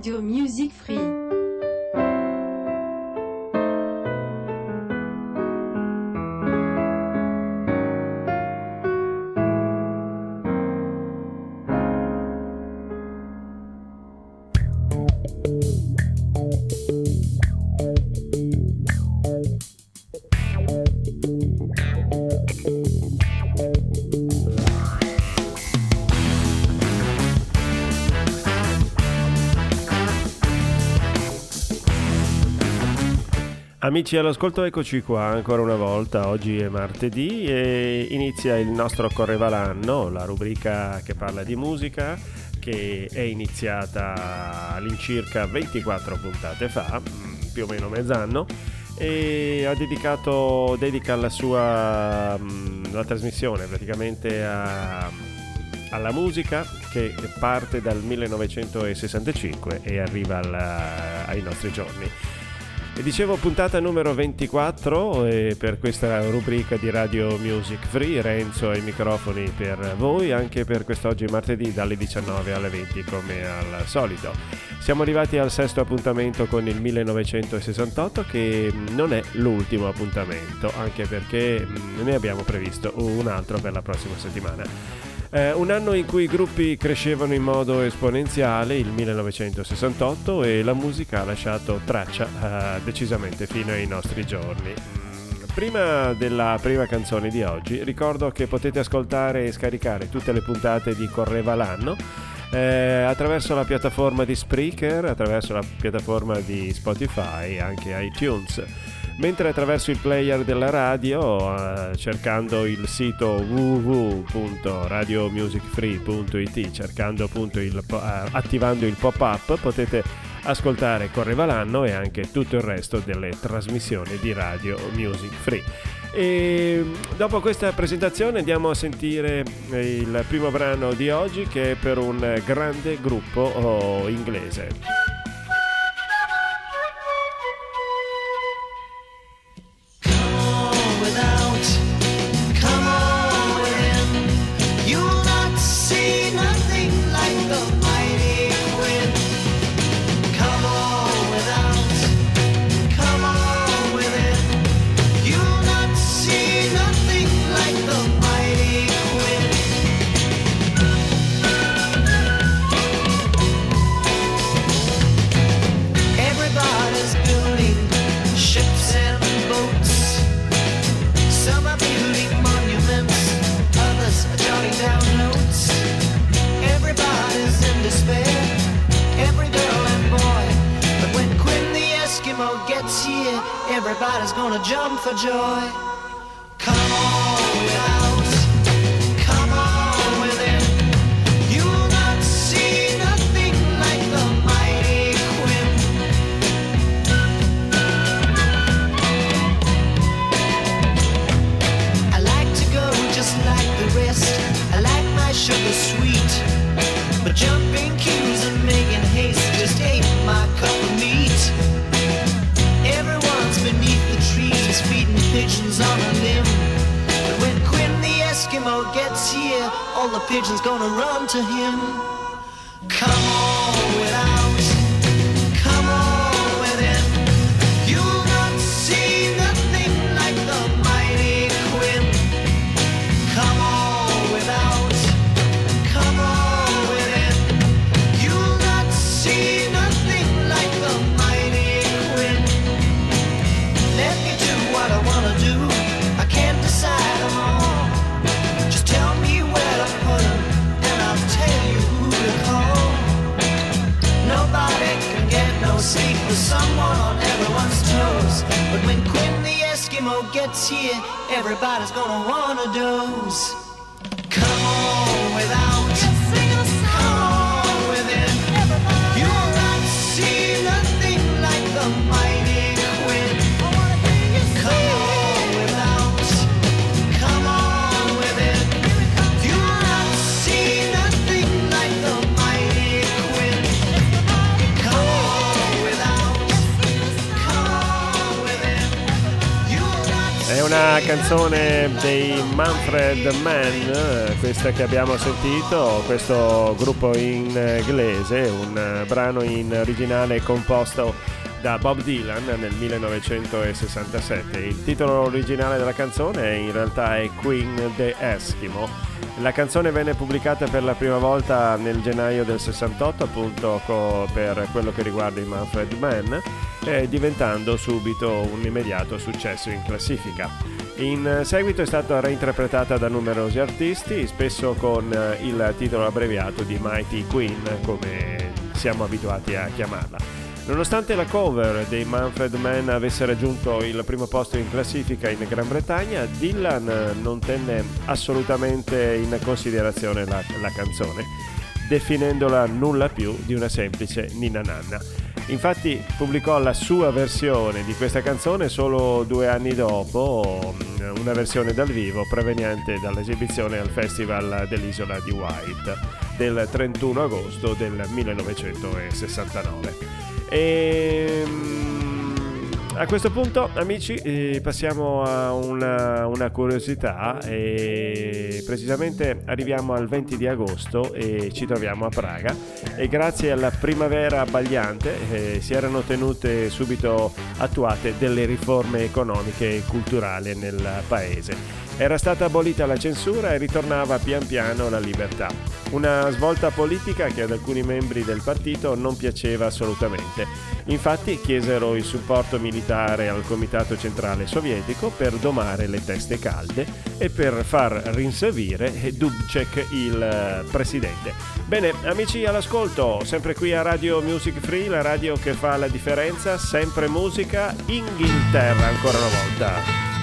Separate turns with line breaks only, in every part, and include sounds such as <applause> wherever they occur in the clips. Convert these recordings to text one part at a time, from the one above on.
Radio Music
Amici all'ascolto, eccoci qua ancora una volta. Oggi è martedì e inizia il nostro Correva l'anno, la rubrica che parla di musica che è iniziata all'incirca 24 puntate fa, mm, più o meno mezz'anno, e ha dedicato, dedica la sua mm, la trasmissione praticamente a, alla musica che parte dal 1965 e arriva alla, ai nostri giorni. E dicevo puntata numero 24 e per questa rubrica di Radio Music Free, Renzo ai microfoni per voi, anche per quest'oggi martedì dalle 19 alle 20 come al solito. Siamo arrivati al sesto appuntamento con il 1968 che non è l'ultimo appuntamento, anche perché ne abbiamo previsto un altro per la prossima settimana. Eh, un anno in cui i gruppi crescevano in modo esponenziale, il 1968, e la musica ha lasciato traccia eh, decisamente fino ai nostri giorni. Mm, prima della prima canzone di oggi, ricordo che potete ascoltare e scaricare tutte le puntate di Correva l'anno eh, attraverso la piattaforma di Spreaker, attraverso la piattaforma di Spotify anche iTunes mentre attraverso il player della radio, eh, cercando il sito www.radiomusicfree.it, cercando appunto il, eh, attivando il pop-up, potete ascoltare Correva l'anno e anche tutto il resto delle trasmissioni di Radio Music Free. E dopo questa presentazione andiamo a sentire il primo brano di oggi che è per un grande gruppo oh, inglese.
But jumping queues and making haste just ain't my cup of meat. Everyone's beneath the trees feeding pigeons on a limb. But when Quinn the Eskimo gets here, all the pigeons gonna run to him. Come on without. Gets here, everybody's gonna wanna doze. Come on without.
Una canzone dei Manfred Mann, questa che abbiamo sentito, questo gruppo inglese, un brano in originale composto da Bob Dylan nel 1967. Il titolo originale della canzone in realtà è Queen the Eskimo. La canzone venne pubblicata per la prima volta nel gennaio del 68 appunto per quello che riguarda i Manfred Mann, eh, diventando subito un immediato successo in classifica. In seguito è stata reinterpretata da numerosi artisti, spesso con il titolo abbreviato di Mighty Queen, come siamo abituati a chiamarla. Nonostante la cover dei Manfred Mann avesse raggiunto il primo posto in classifica in Gran Bretagna, Dylan non tenne assolutamente in considerazione la, la canzone, definendola nulla più di una semplice ninna nanna. Infatti pubblicò la sua versione di questa canzone solo due anni dopo, una versione dal vivo proveniente dall'esibizione al Festival dell'Isola di White del 31 agosto del 1969. E ehm, a questo punto, amici, eh, passiamo a una, una, curiosità. E precisamente arriviamo al 20 di agosto e ci troviamo a Praga. E grazie alla primavera abbagliante eh, si erano tenute subito attuate delle riforme economiche e culturali nel paese. Era stata abolita la censura e ritornava pian piano la libertà. Una svolta politica che ad alcuni membri del partito non piaceva assolutamente. Infatti chiesero il supporto militare al Comitato Centrale Sovietico per domare le teste calde e per far rinsavire Dubček il eh, presidente. Bene, amici all'ascolto, sempre qui a Radio Music Free, la radio che fa la differenza, sempre musica, Inghilterra ancora una volta.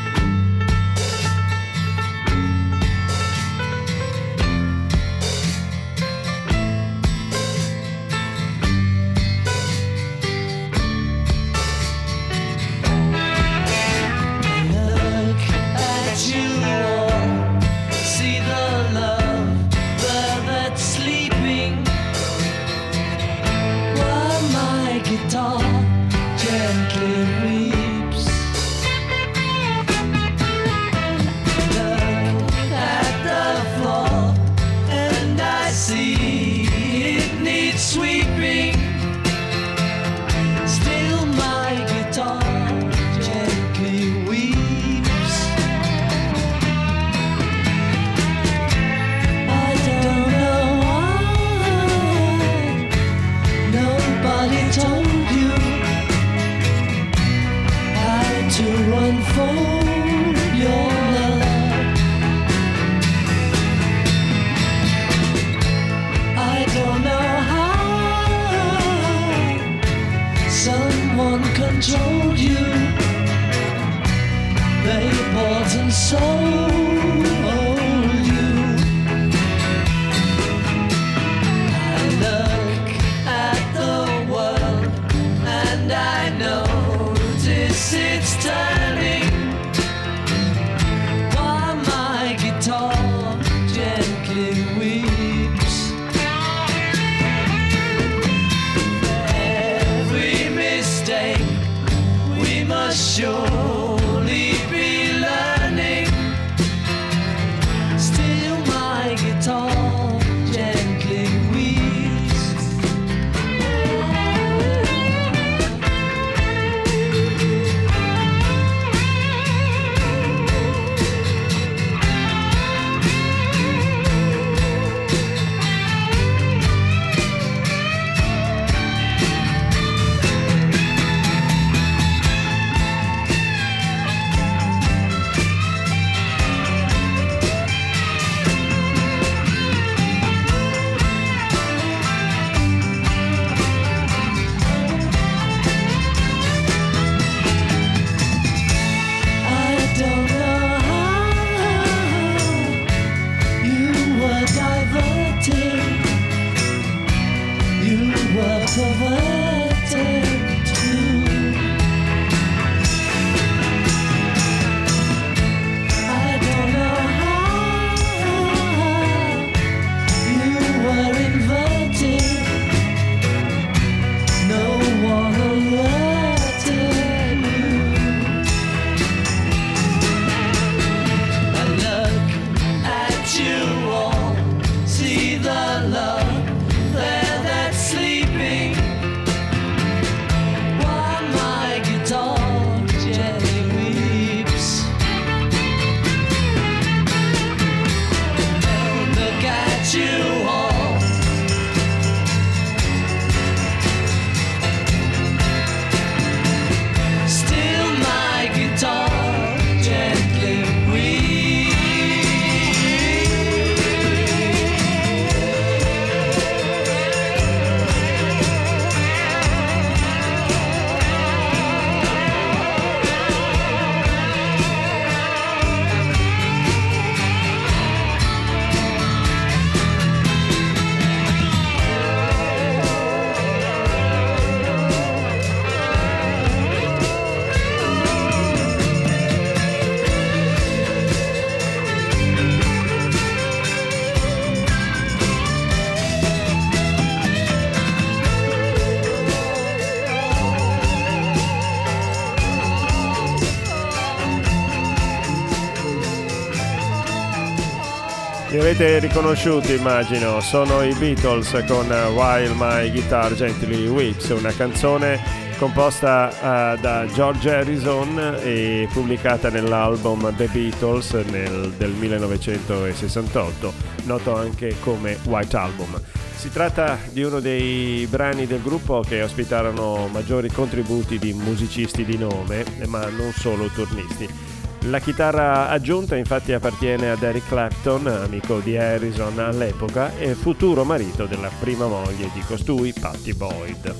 Avete riconosciuti immagino, sono i Beatles con While My Guitar Gently Weeps, una canzone composta uh, da George Harrison e pubblicata nell'album The Beatles nel, del 1968, noto anche come White Album. Si tratta di uno dei brani del gruppo che ospitarono maggiori contributi di musicisti di nome, ma non solo turnisti. La chitarra aggiunta infatti appartiene ad Eric Clapton, amico di Harrison all'epoca e futuro marito della prima moglie di costui, Patty Boyd.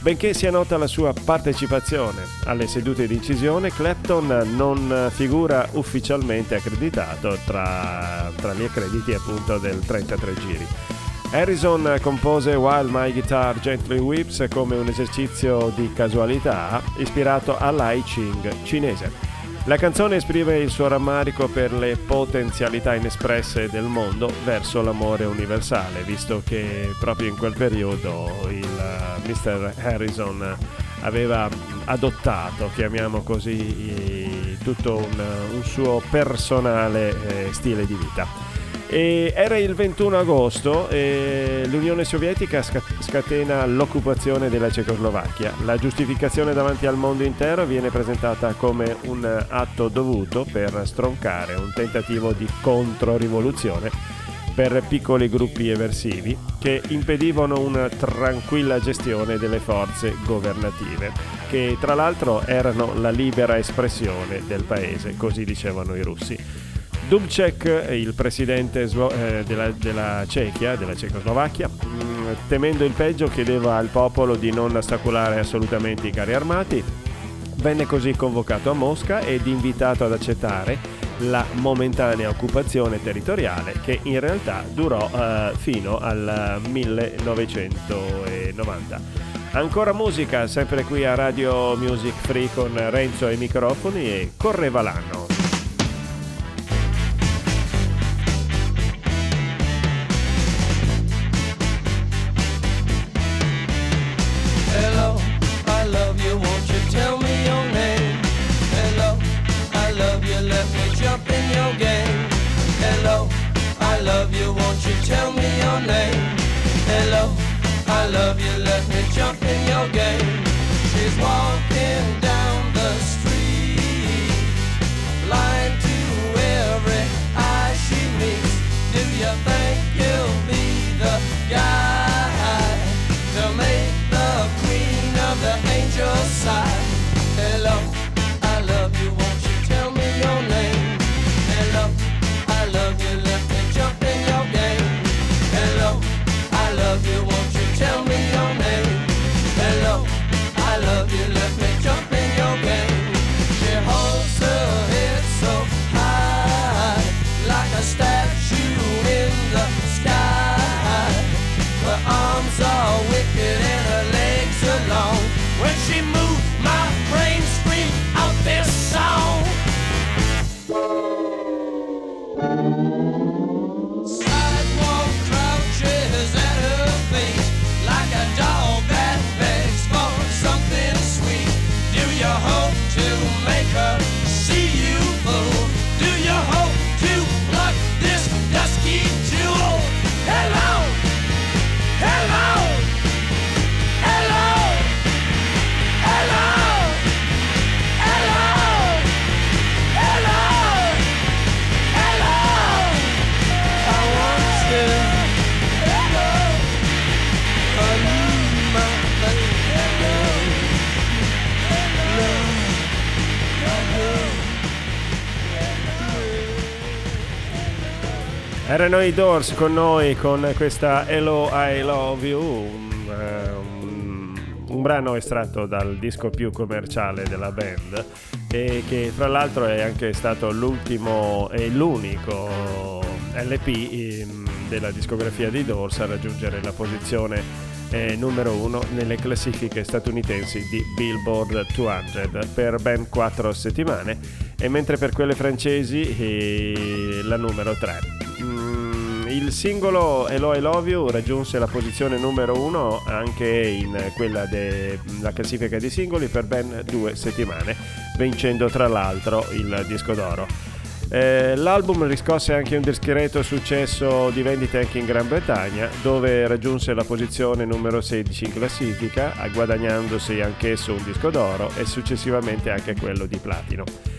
Benché sia nota la sua partecipazione alle sedute di incisione, Clapton non figura ufficialmente accreditato tra, tra gli accrediti appunto del 33 giri. Harrison compose While My Guitar Gently Weeps come un esercizio di casualità ispirato all'Ai Ching cinese. La canzone esprime il suo rammarico per le potenzialità inespresse del mondo verso l'amore universale, visto che proprio in quel periodo il uh, Mr. Harrison aveva adottato, chiamiamo così, tutto un, un suo personale eh, stile di vita. E era il 21 agosto e l'Unione Sovietica scatena l'occupazione della Cecoslovacchia. La giustificazione davanti al mondo intero viene presentata come un atto dovuto per stroncare un tentativo di controrivoluzione per piccoli gruppi eversivi che impedivano una tranquilla gestione delle forze governative, che tra l'altro erano la libera espressione del paese, così dicevano i russi. Dubček, il presidente eh, della, della, Cechia, della Cecoslovacchia, mm, temendo il peggio chiedeva al popolo di non ostacolare assolutamente i carri armati, venne così convocato a Mosca ed invitato ad accettare la momentanea occupazione territoriale che in realtà durò eh, fino al 1990. Ancora musica, sempre qui a Radio Music Free con Renzo ai microfoni e correva l'anno. I love you. Erano i Doors con noi con questa Hello I Love You, un, um, un, brano estratto dal disco più commerciale della band e che fra l'altro è anche stato l'ultimo e l'unico LP in, della discografia dei Doors a raggiungere la posizione eh, numero uno nelle classifiche statunitensi di Billboard 200 per ben 4 settimane e mentre per quelle francesi eh, la numero 3 il singolo Hello I Love You raggiunse la posizione numero uno anche in quella della classifica dei singoli per ben due settimane, vincendo tra l'altro il disco d'oro. Eh, l'album riscosse anche un discreto successo di vendite anche in Gran Bretagna, dove raggiunse la posizione numero 16 in classifica, guadagnandosi anch'esso un disco d'oro e successivamente anche quello di platino.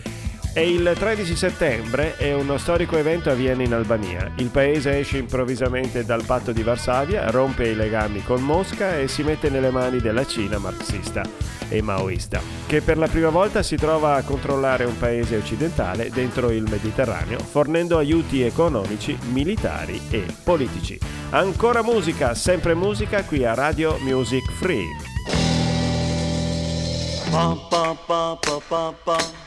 E il 13 settembre è uno storico evento avviene in Albania. Il paese esce improvvisamente dal patto di Varsavia, rompe i legami con Mosca e si mette nelle mani della Cina marxista e maoista, che per la prima volta si trova a controllare un paese occidentale dentro il Mediterraneo, fornendo aiuti economici, militari e politici. Ancora musica, sempre musica qui a Radio Music Free.
Ba, ba, ba,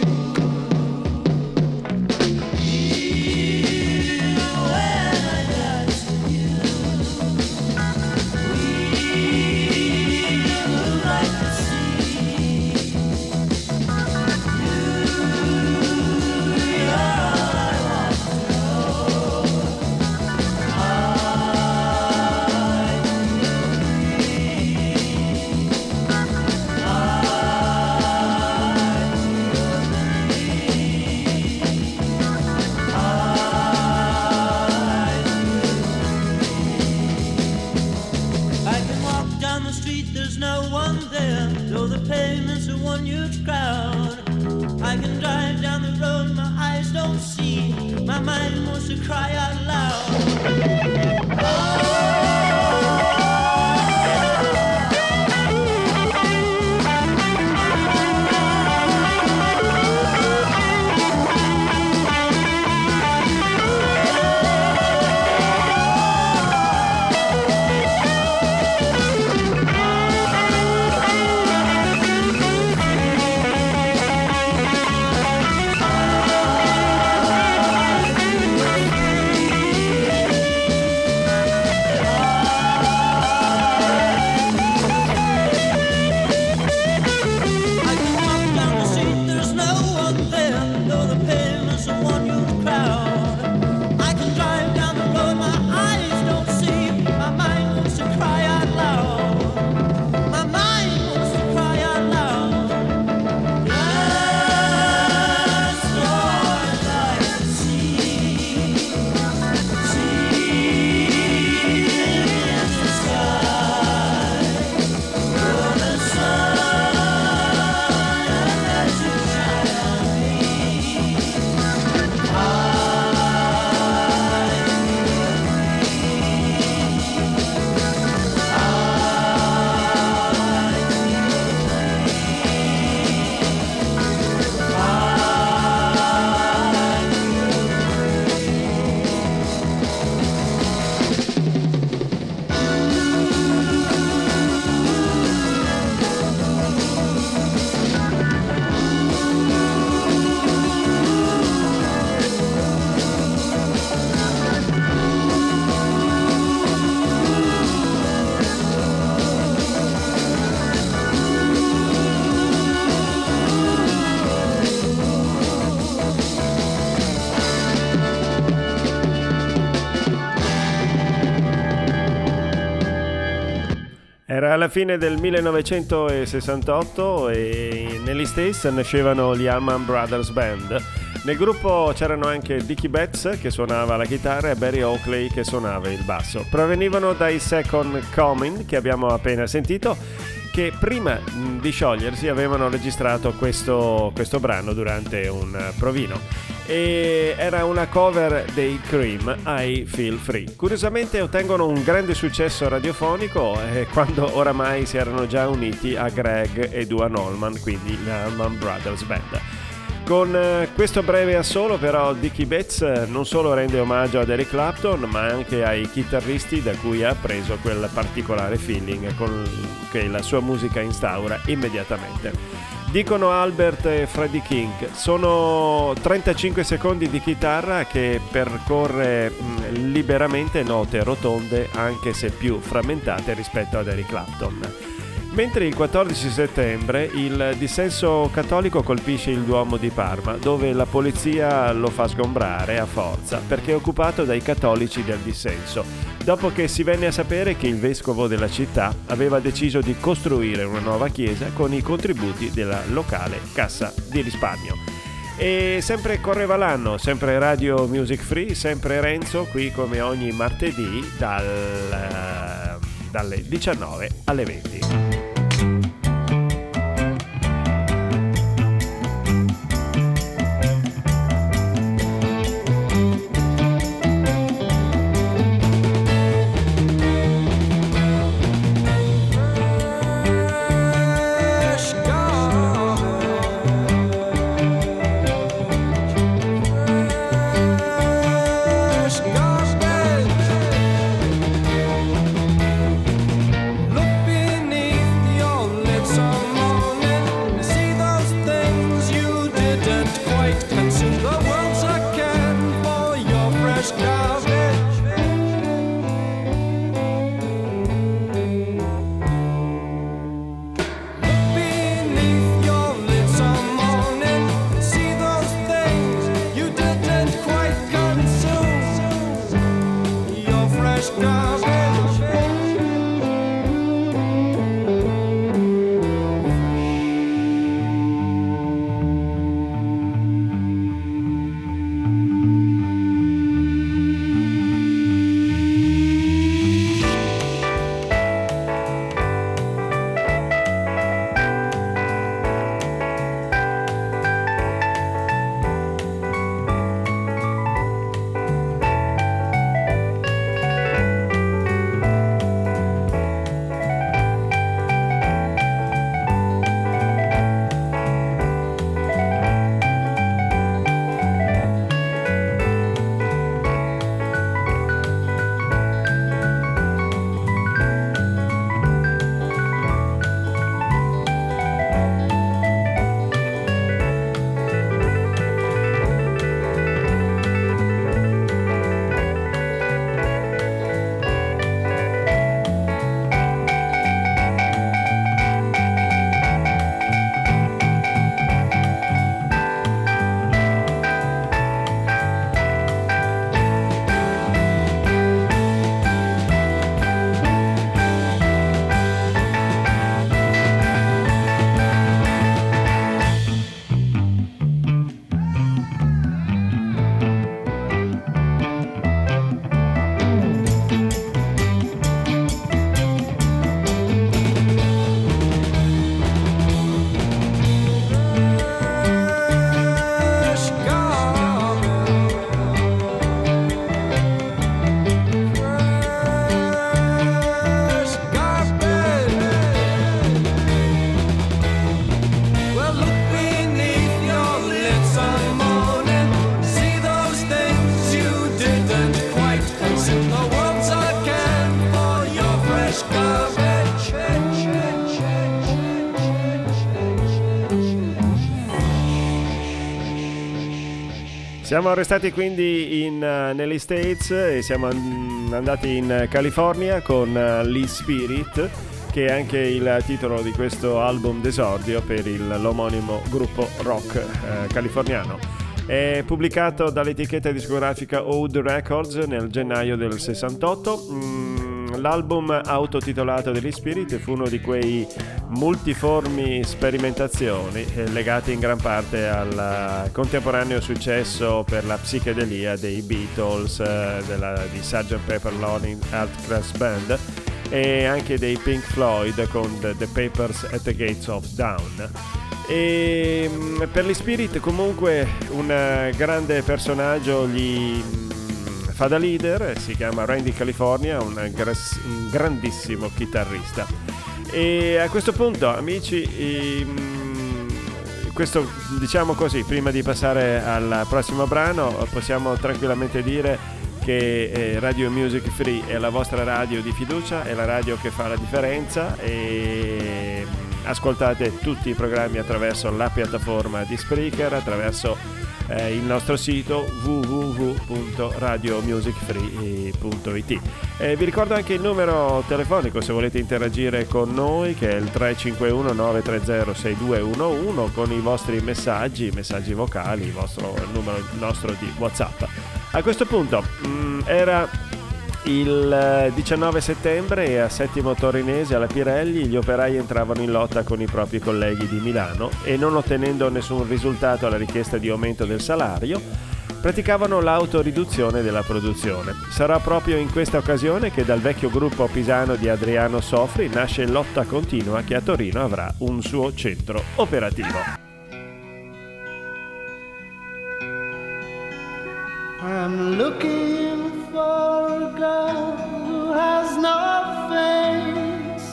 to cry out loud. Oh.
Alla fine del 1968 e negli States nascevano gli Allman Brothers Band. Nel gruppo c'erano anche Dickie Betts che suonava la chitarra e Barry Oakley che suonava il basso. Provenivano dai Second Coming che abbiamo appena sentito che prima di sciogliersi avevano registrato questo, questo brano durante un provino e era una cover dei Cream, I Feel Free. Curiosamente ottengono un grande successo radiofonico eh, <laughs> quando oramai si erano già uniti a Greg e Duan Allman, quindi la Allman Brothers Band. Con eh, questo breve assolo però Dickie Betts eh, non solo rende omaggio ad Eric Clapton ma anche ai chitarristi da cui ha preso quel particolare feeling che la sua musica instaura immediatamente. Dicono Albert e Freddie King, sono 35 secondi di chitarra che percorre mh, liberamente note rotonde anche se più frammentate rispetto ad Eric Clapton. Mentre il 14 settembre il dissenso cattolico colpisce il Duomo di Parma, dove la polizia lo fa sgombrare a forza perché è occupato dai cattolici del dissenso, dopo che si venne a sapere che il vescovo della città aveva deciso di costruire una nuova chiesa con i contributi della locale cassa di risparmio. E sempre correva l'anno, sempre Radio Music Free, sempre Renzo qui come ogni martedì dal, dalle 19 alle 20. Siamo restati quindi in, uh, negli States e siamo andati in California con uh, Lee Spirit, che è anche il titolo di questo album d'esordio per il, l'omonimo gruppo rock uh, californiano. È pubblicato dall'etichetta discografica Ode Records nel gennaio del 68. Mm, l'album autotitolato degli Spirit fu uno di quei multiformi sperimentazioni eh, legati in gran parte al contemporaneo successo per la psichedelia dei Beatles, eh, della, di Sgt. Pepper Lonely Art Class Band e anche dei Pink Floyd con The, the Papers at the Gates of Dawn. E mm, per gli Spirit comunque un grande personaggio gli fa da leader, si chiama Randy California, un, un grandissimo chitarrista. E a questo punto, amici, ehm, questo diciamo così, prima di passare al prossimo brano, possiamo tranquillamente dire che eh, Radio Music Free è la vostra radio di fiducia, è la radio che fa la differenza e
ascoltate tutti i programmi attraverso la piattaforma di Spreaker, attraverso eh, il nostro sito www.radiomusicfree.it. Eh, vi ricordo anche il numero telefonico se volete interagire con noi che è il 351 930 6211 con i vostri messaggi, messaggi vocali, il, vostro, il numero nostro di WhatsApp. A questo punto mh, mm, era il 19 eh, settembre a Settimo Torinese alla Pirelli gli operai entravano in lotta con i propri colleghi di Milano e non ottenendo nessun risultato alla richiesta di aumento del salario, praticavano l'autoriduzione della produzione. Sarà proprio in questa occasione che dal vecchio gruppo pisano di Adriano Sofri nasce Lotta Continua che a Torino avrà un suo centro operativo. I'm looking for a girl who has no face.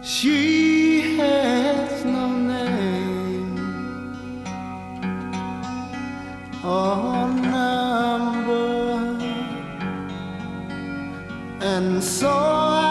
She has no name or number, and so I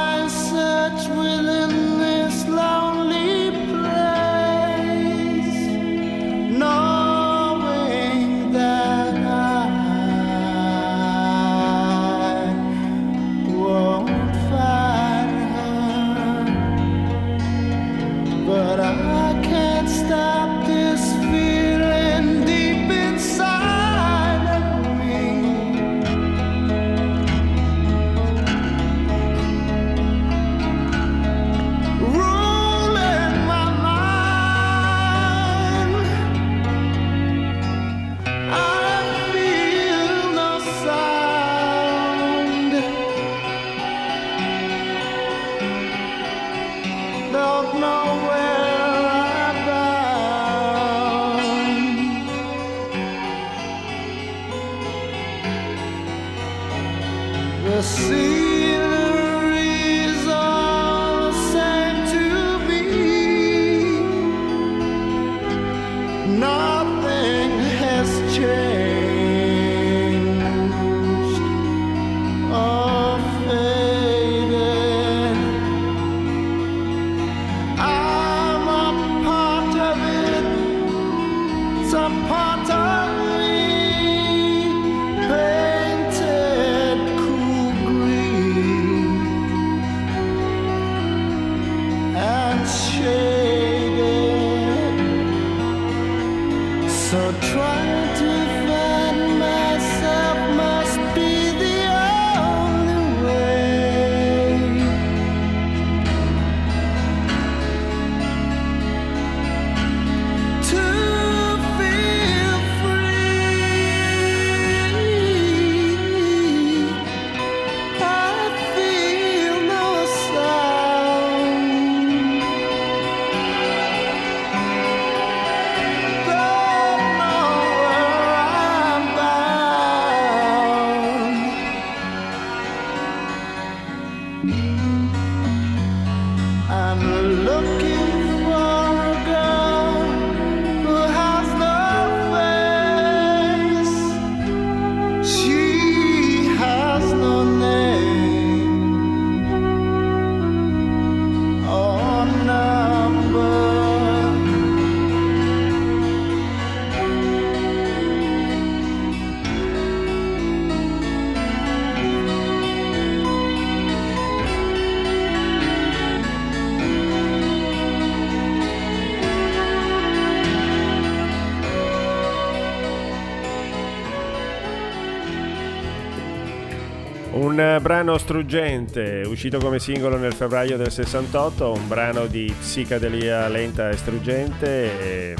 brano struggente, uscito come singolo nel febbraio del 68, un brano di psicadelia lenta e struggente, eh,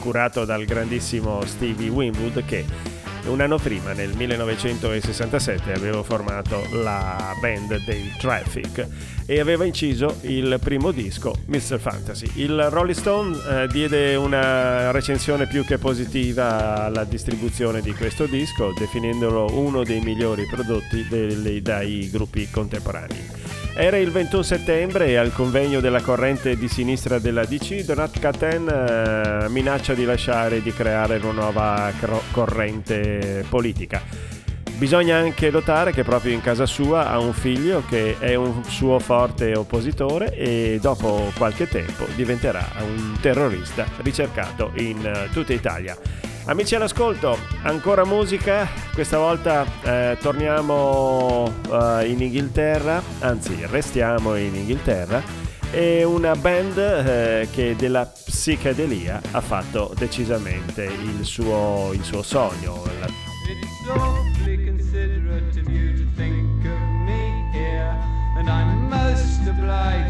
curato dal grandissimo Stevie Winwood che un anno prima, nel 1967, avevo formato la band dei Traffic e aveva inciso il primo disco, Mr. Fantasy. Il Rolling Stone eh, diede una recensione più che positiva alla distribuzione di questo disco, definendolo uno dei migliori prodotti dei, dai gruppi contemporanei. Era il 21 settembre e al convegno della corrente di sinistra della DC, Donat Caten eh, minaccia di lasciare e di creare una nuova cro- corrente politica.
Bisogna anche notare che proprio in casa sua ha un figlio che è un suo forte oppositore e dopo qualche tempo diventerà un terrorista ricercato in eh, tutta Italia. Amici all'ascolto, ancora musica, questa volta eh, torniamo eh, in Inghilterra, anzi restiamo in Inghilterra e una band eh, che della psichedelia ha fatto decisamente il suo, il suo sogno. La... I.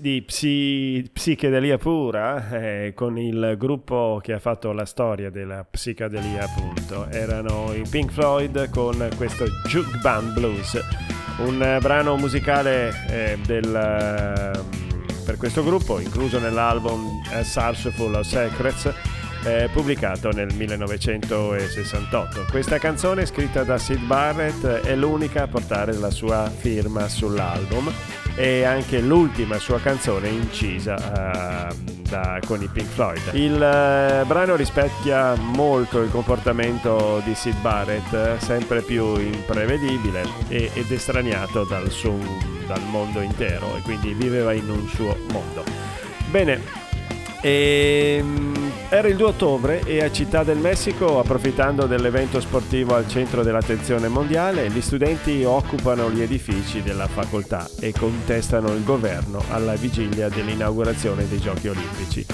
di psi, psichedelia pura eh, con il gruppo che ha fatto la storia della psichedelia appunto erano i Pink Floyd con questo Juke Band Blues un brano musicale eh, del, uh, per questo gruppo incluso nell'album A Full of Secrets eh, pubblicato nel 1968. Questa canzone scritta da Sid Barrett è l'unica a portare la sua firma sull'album e anche l'ultima sua canzone incisa uh, da, con i Pink Floyd. Il uh, brano rispecchia molto il comportamento di Sid Barrett, sempre più imprevedibile e, ed estraniato dal, suo, dal mondo intero e quindi viveva in un suo mondo. Bene, ehm, era il 2 ottobre e a Città del Messico, approfittando dell'evento sportivo al centro dell'attenzione mondiale, gli studenti occupano gli edifici della facoltà e contestano il governo alla vigilia dell'inaugurazione dei Giochi Olimpici.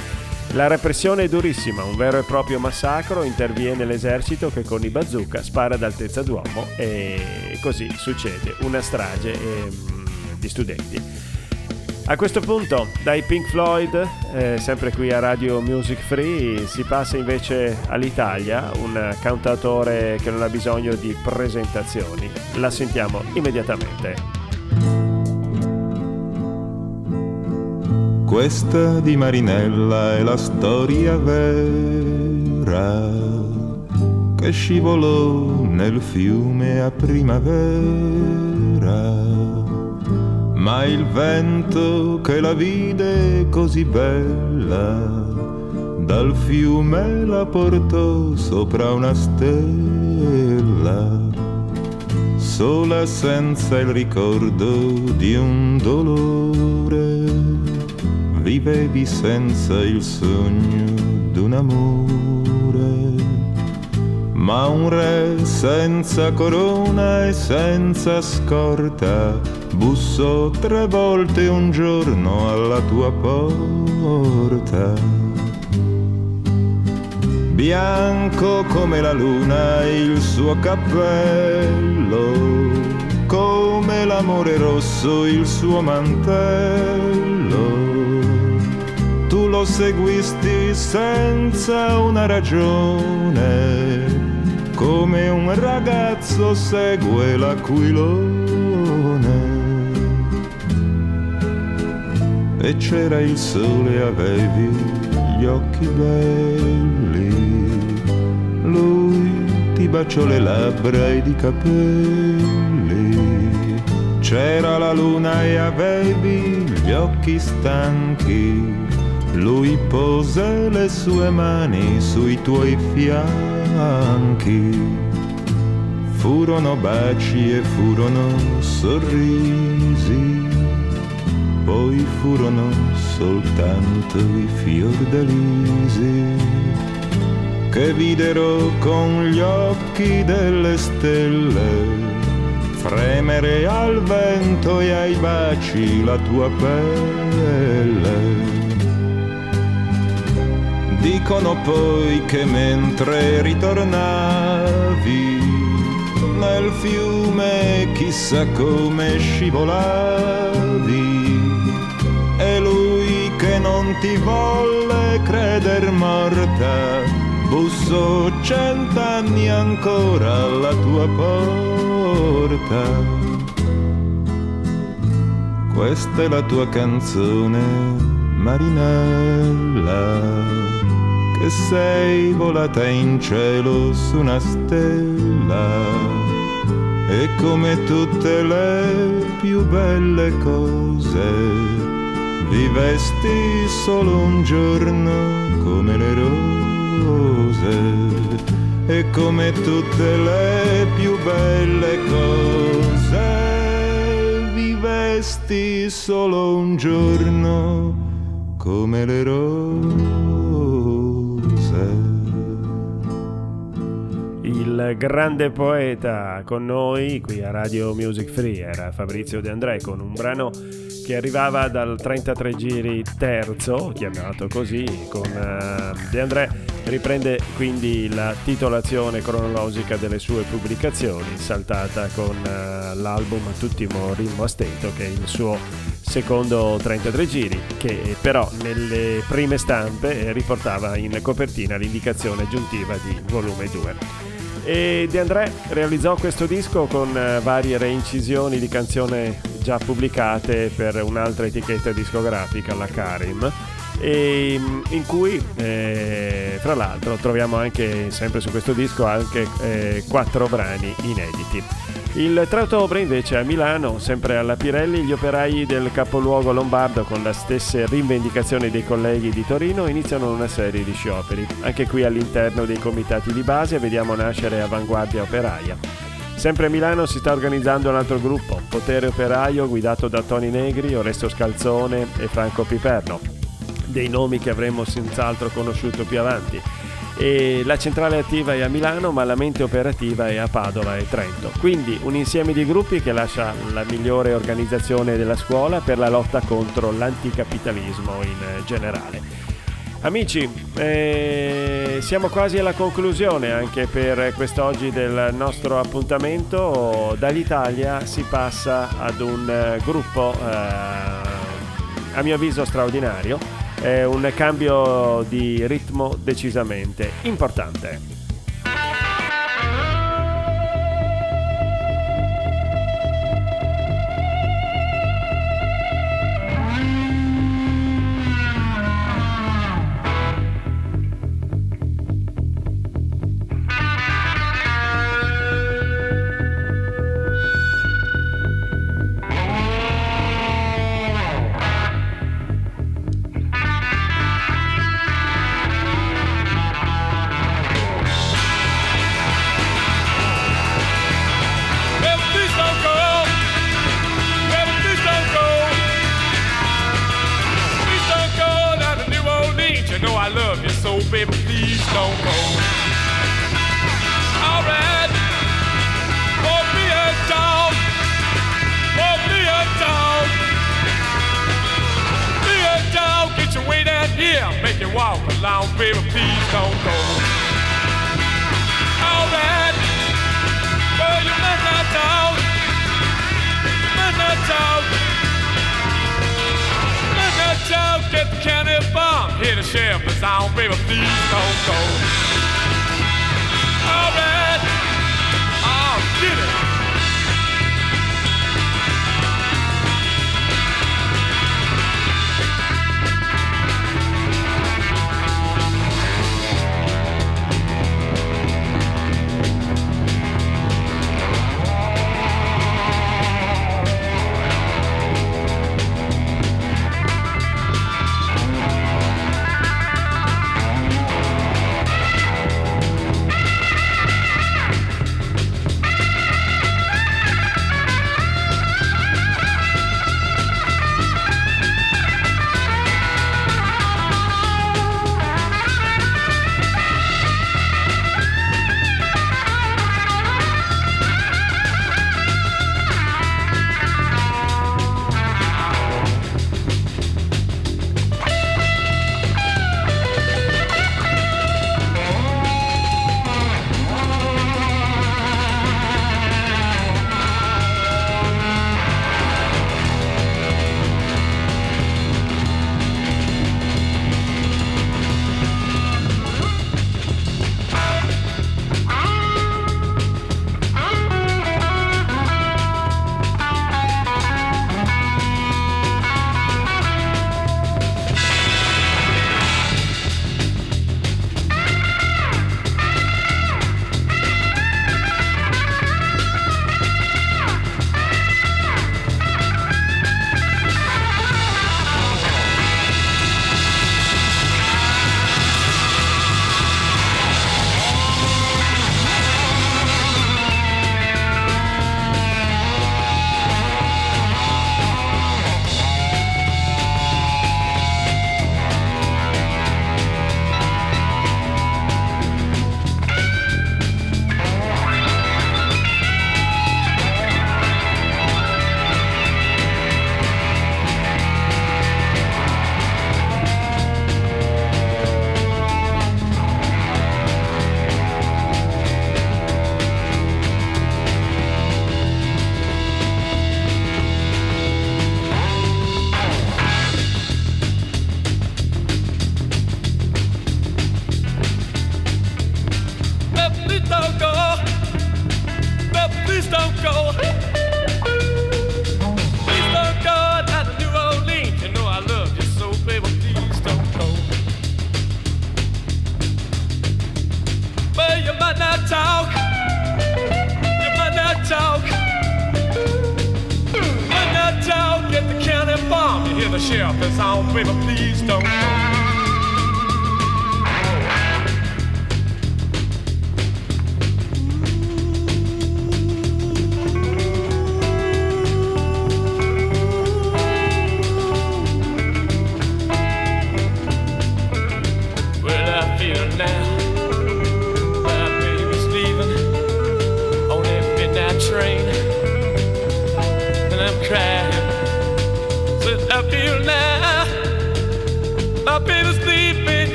La repressione è durissima, un vero e proprio massacro, interviene l'esercito che con i bazooka spara ad altezza d'uomo e così succede una strage eh, di studenti. A questo punto, dai Pink Floyd, eh, sempre qui a Radio Music Free, si passa invece all'Italia, un cantatore che non ha bisogno di presentazioni. La sentiamo immediatamente.
Questa di Marinella è la storia vera che scivolò nel fiume a primavera. Ma il vento che la vide così bella dal fiume la portò sopra una stella, sola senza il ricordo di un dolore, vivevi senza il sogno d'un amore, ma un re senza corona e senza scorta bussò tre volte un giorno alla tua porta bianco come la luna il suo cappello, come l'amore rosso il suo mantello. Tu lo seguisti senza una ragione, come un ragazzo segue l'aquilone. E c'era il sole, avevi gli occhi belli lui ti baciò le labbra ed i capelli. C'era la luna e avevi gli occhi stanchi. Lui pose le sue mani sui tuoi fianchi. Furono baci e furono sorrisi, poi furono soltanto i fiordalisi che videro con gli occhi delle stelle fremere al vento e ai baci la tua pelle. Dicono poi che mentre ritornavi nel fiume chissà come scivolavi e lui che non ti volle creder morta busso cent'anni ancora alla tua porta. Questa è la tua canzone, Marinella, che sei volata in cielo su una stella. E come tutte le più belle cose, vivesti solo un giorno come le rose e come tutte le più belle cose vivesti solo un giorno come le rose.
Il grande poeta con noi qui a Radio Music Free era Fabrizio De André con un brano che arrivava dal 33 giri terzo, chiamato così, con uh, De André riprende quindi la titolazione cronologica delle sue pubblicazioni, saltata con uh, l'album Tuttimo ritmo a stento, che è il suo secondo 33 giri, che però nelle prime stampe riportava in copertina l'indicazione aggiuntiva di volume 2. E De André realizzò questo disco con eh, varie reincisioni di canzoni già pubblicate per un'altra etichetta discografica, la Karim, e mm, in cui eh, fra l'altro troviamo anche sempre su questo disco anche eh, quattro brani inediti. Il 3 ottobre invece a Milano, sempre alla Pirelli, gli operai del capoluogo lombardo con le stesse rivendicazioni dei colleghi di Torino iniziano una serie di scioperi. Anche qui all'interno dei comitati di base vediamo nascere Avanguardia Operaia. Sempre a Milano si sta organizzando un altro gruppo, Potere Operaio, guidato da Toni Negri, Oresto Scalzone e Franco Piperno. Dei nomi che avremmo senz'altro conosciuto più avanti e la centrale attiva è a Milano ma la mente operativa è a Padova e Trento. Quindi un insieme di gruppi che lascia la migliore organizzazione della scuola per la lotta contro l'anticapitalismo in generale. Amici, eh, siamo quasi alla conclusione anche per quest'oggi del nostro appuntamento. Dall'Italia si passa ad un gruppo, eh, a mio avviso, straordinario è un cambio di ritmo decisamente importante.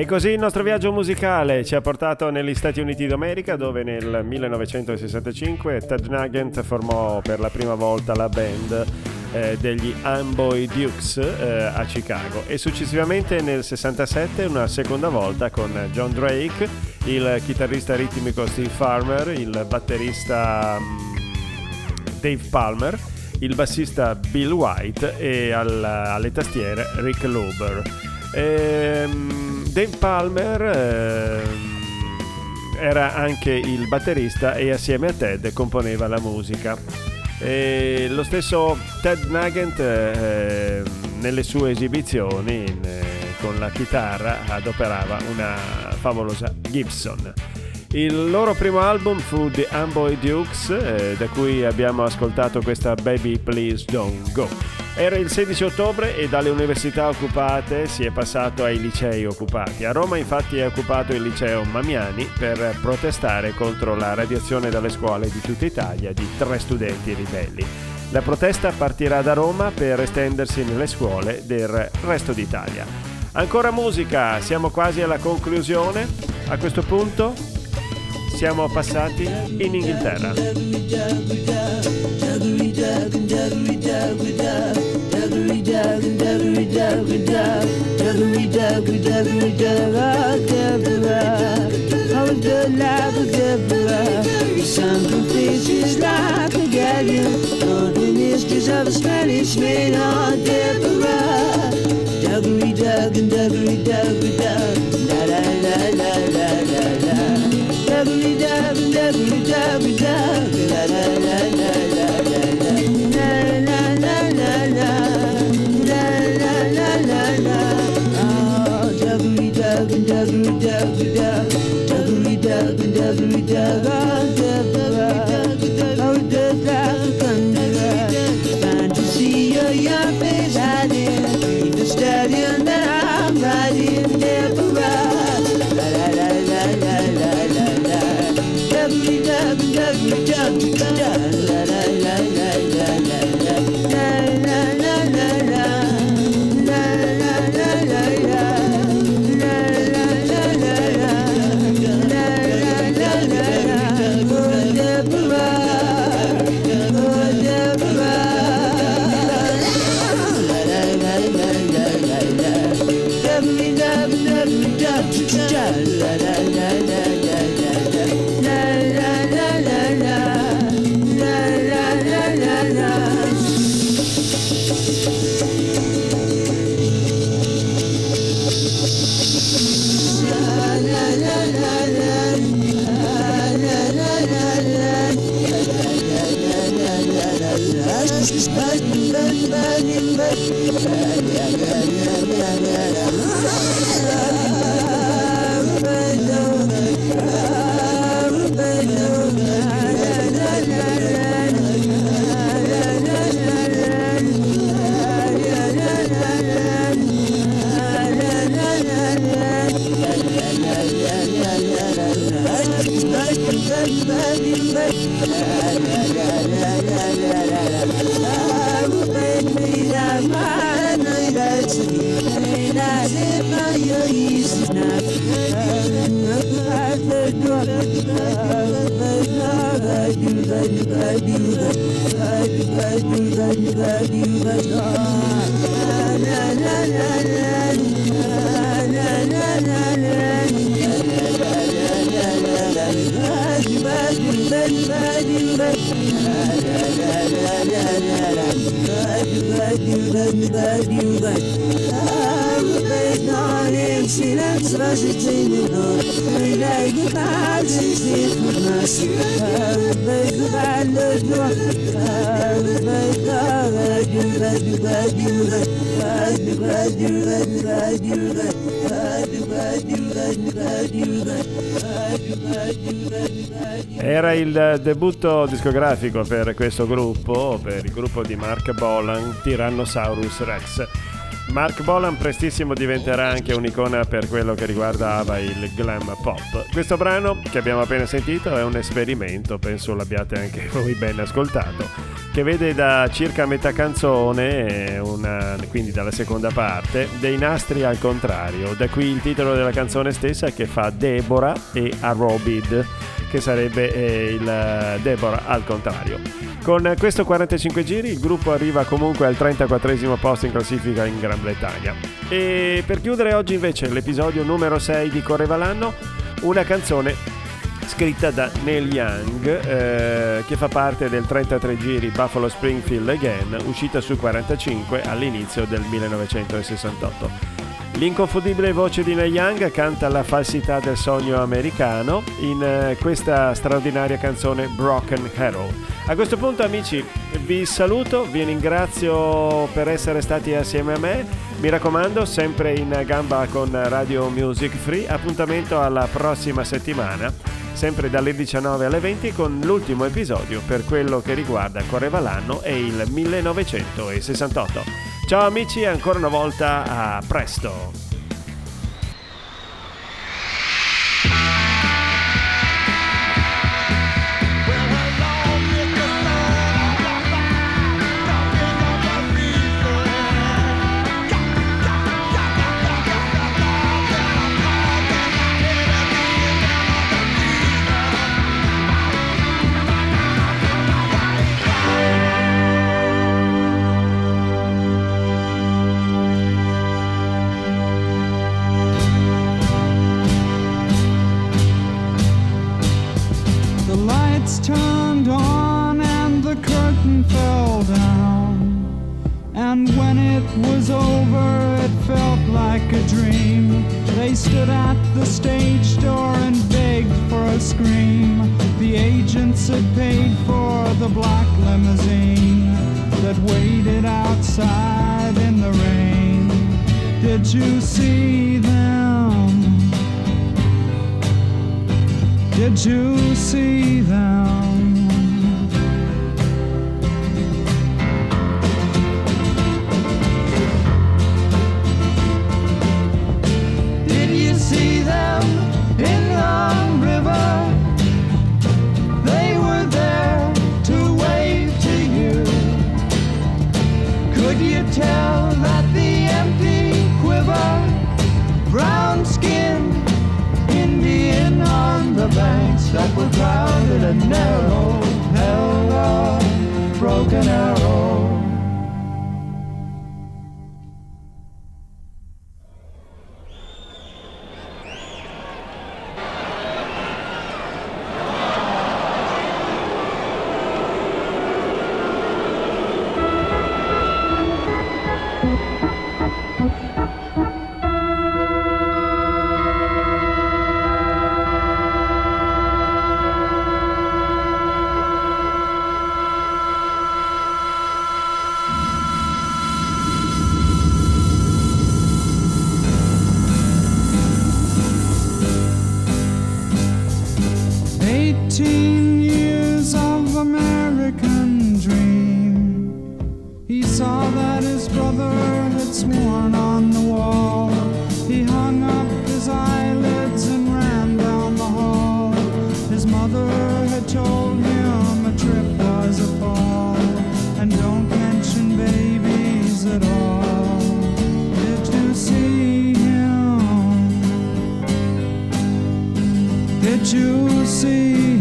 E così il nostro viaggio musicale ci ha portato negli Stati Uniti d'America dove nel 1965 Ted Nugent formò per la prima volta la band eh, degli Amboy Dukes eh, a Chicago e successivamente nel 67 una seconda volta con John Drake, il chitarrista ritmico Steve Farmer, il batterista um, Dave Palmer, il bassista Bill White e al, alle tastiere Rick Luber. E, um, Dave Palmer eh, era anche il batterista e assieme a Ted componeva la musica. E lo stesso Ted Nugent eh, nelle sue esibizioni in, eh, con la chitarra adoperava una favolosa Gibson. Il loro primo album fu The Amboy Dukes, eh, da cui abbiamo ascoltato questa Baby Please Don't Go. Era il 16 ottobre e dalle università occupate si è passato ai licei occupati. A Roma infatti è occupato il liceo Mamiani per protestare contro la radiazione dalle scuole di tutta Italia di tre studenti ribelli. La protesta partirà da Roma per estendersi nelle scuole del resto d'Italia. Ancora musica, siamo quasi alla conclusione. A questo punto siamo passati in Inghilterra.
dug and dug and dug
debutto discografico per questo gruppo, per il gruppo di Mark Bolan, Tyrannosaurus Rex. Mark Bolan prestissimo diventerà anche un'icona per quello che riguardava il glam pop. Questo brano che abbiamo appena sentito è un esperimento, penso l'abbiate anche <laughs> voi ben ascoltato, che vede da circa metà canzone, una, quindi dalla seconda parte, dei nastri al contrario. Da qui il titolo della canzone stessa che fa Deborah e Arobid, che sarebbe eh, il Deborah al contrario. Con questo 45 giri il gruppo arriva comunque al 34 posto in classifica in Gran Bretagna. E per chiudere oggi invece l'episodio numero 6 di Correva l'anno, una canzone scritta da Neil Young eh, che fa parte del 33 giri Buffalo Springfield Again uscita su 45 all'inizio del 1968. L'inconfondibile voce di Neil Young canta la falsità del sogno americano in eh, questa straordinaria canzone Broken Arrow. A questo punto amici vi saluto, vi ringrazio per essere stati assieme a me, mi raccomando sempre in gamba con Radio Music Free, appuntamento alla prossima settimana, sempre dalle 19 alle 20 con l'ultimo episodio per quello che riguarda Correva l'anno e il 1968. Ciao amici, ancora una volta a presto.
hard to see them? Did you see them? The Did you see?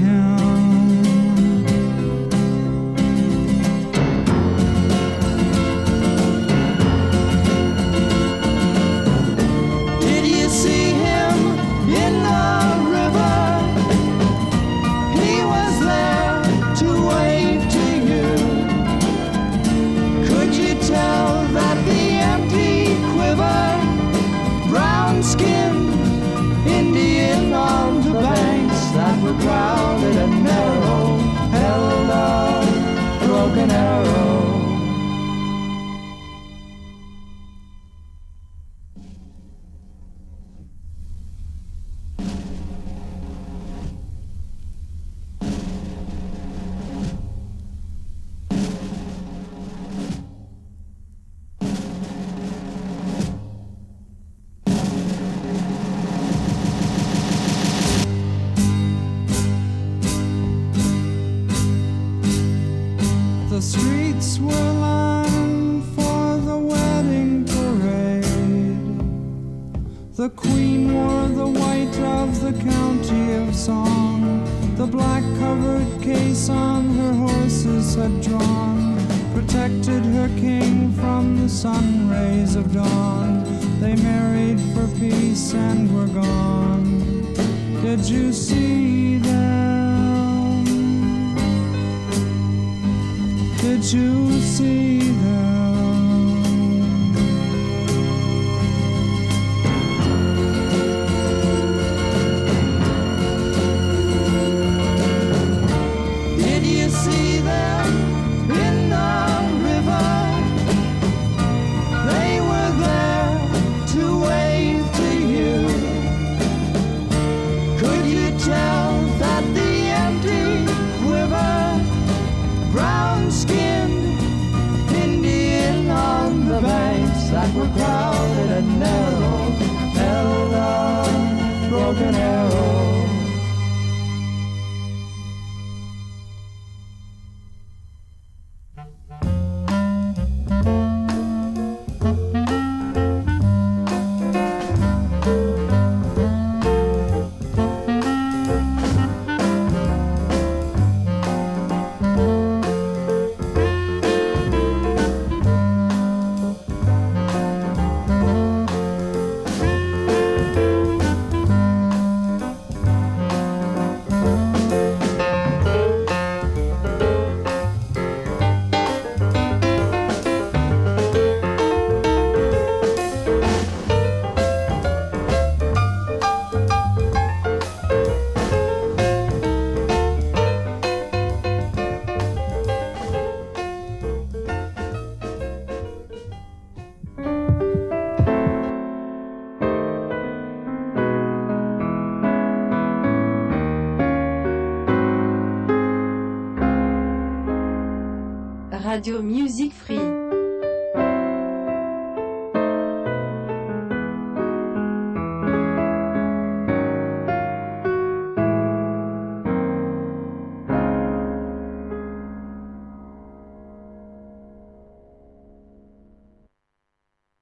Radio Music.